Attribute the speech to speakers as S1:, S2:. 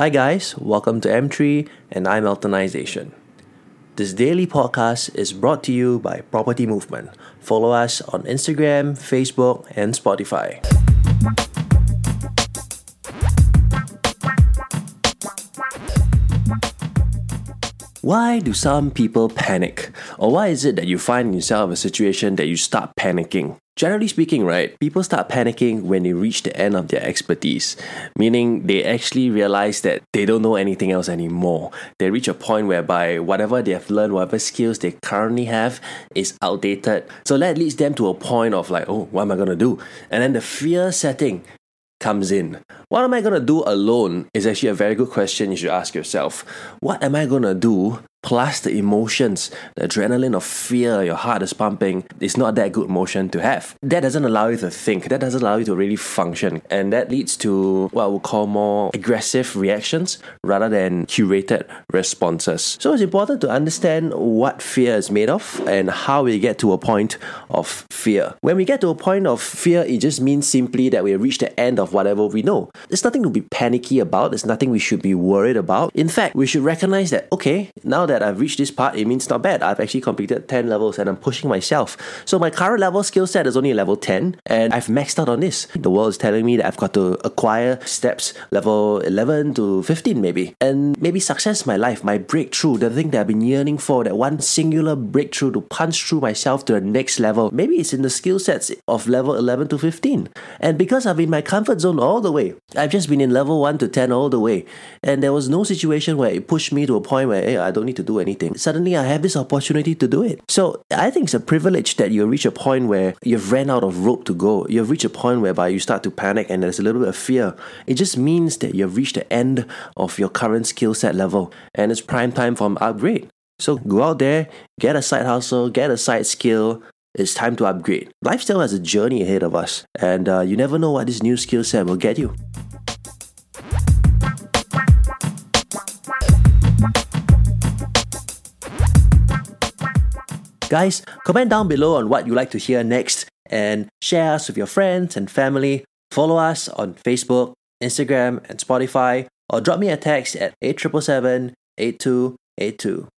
S1: Hi, guys, welcome to M3 and I'm Eltonization. This daily podcast is brought to you by Property Movement. Follow us on Instagram, Facebook, and Spotify. Why do some people panic? Or why is it that you find yourself in a situation that you start panicking? Generally speaking, right, people start panicking when they reach the end of their expertise, meaning they actually realize that they don't know anything else anymore. They reach a point whereby whatever they have learned, whatever skills they currently have, is outdated. So that leads them to a point of like, oh, what am I gonna do? And then the fear setting comes in. What am I going to do alone is actually a very good question you should ask yourself. What am I going to do plus the emotions, the adrenaline of fear, your heart is pumping, it's not that good motion to have. That doesn't allow you to think, that doesn't allow you to really function. And that leads to what we'll call more aggressive reactions rather than curated responses. So it's important to understand what fear is made of and how we get to a point of fear. When we get to a point of fear, it just means simply that we reach the end of whatever we know. There's nothing to be panicky about, there's nothing we should be worried about. In fact, we should recognize that, okay, now that I've reached this part, it means not bad. I've actually completed 10 levels and I'm pushing myself. So my current level skill set is only level 10 and I've maxed out on this. The world is telling me that I've got to acquire steps level 11 to 15 maybe. And maybe success my life, my breakthrough, the thing that I've been yearning for, that one singular breakthrough to punch through myself to the next level. Maybe it's in the skill sets of level 11 to 15. And because I've been in my comfort zone all the way, I've just been in level 1 to 10 all the way. And there was no situation where it pushed me to a point where, hey, I don't need to do anything. Suddenly I have this opportunity to do it. So I think it's a privilege that you reach a point where you've ran out of rope to go. You've reached a point whereby you start to panic and there's a little bit of fear. It just means that you've reached the end of your current skill set level and it's prime time for an upgrade. So go out there, get a side hustle, get a side skill, it's time to upgrade. Lifestyle has a journey ahead of us, and uh, you never know what this new skill set will get you. Guys, comment down below on what you'd like to hear next and share us with your friends and family. Follow us on Facebook, Instagram, and Spotify, or drop me a text at 8777 8282.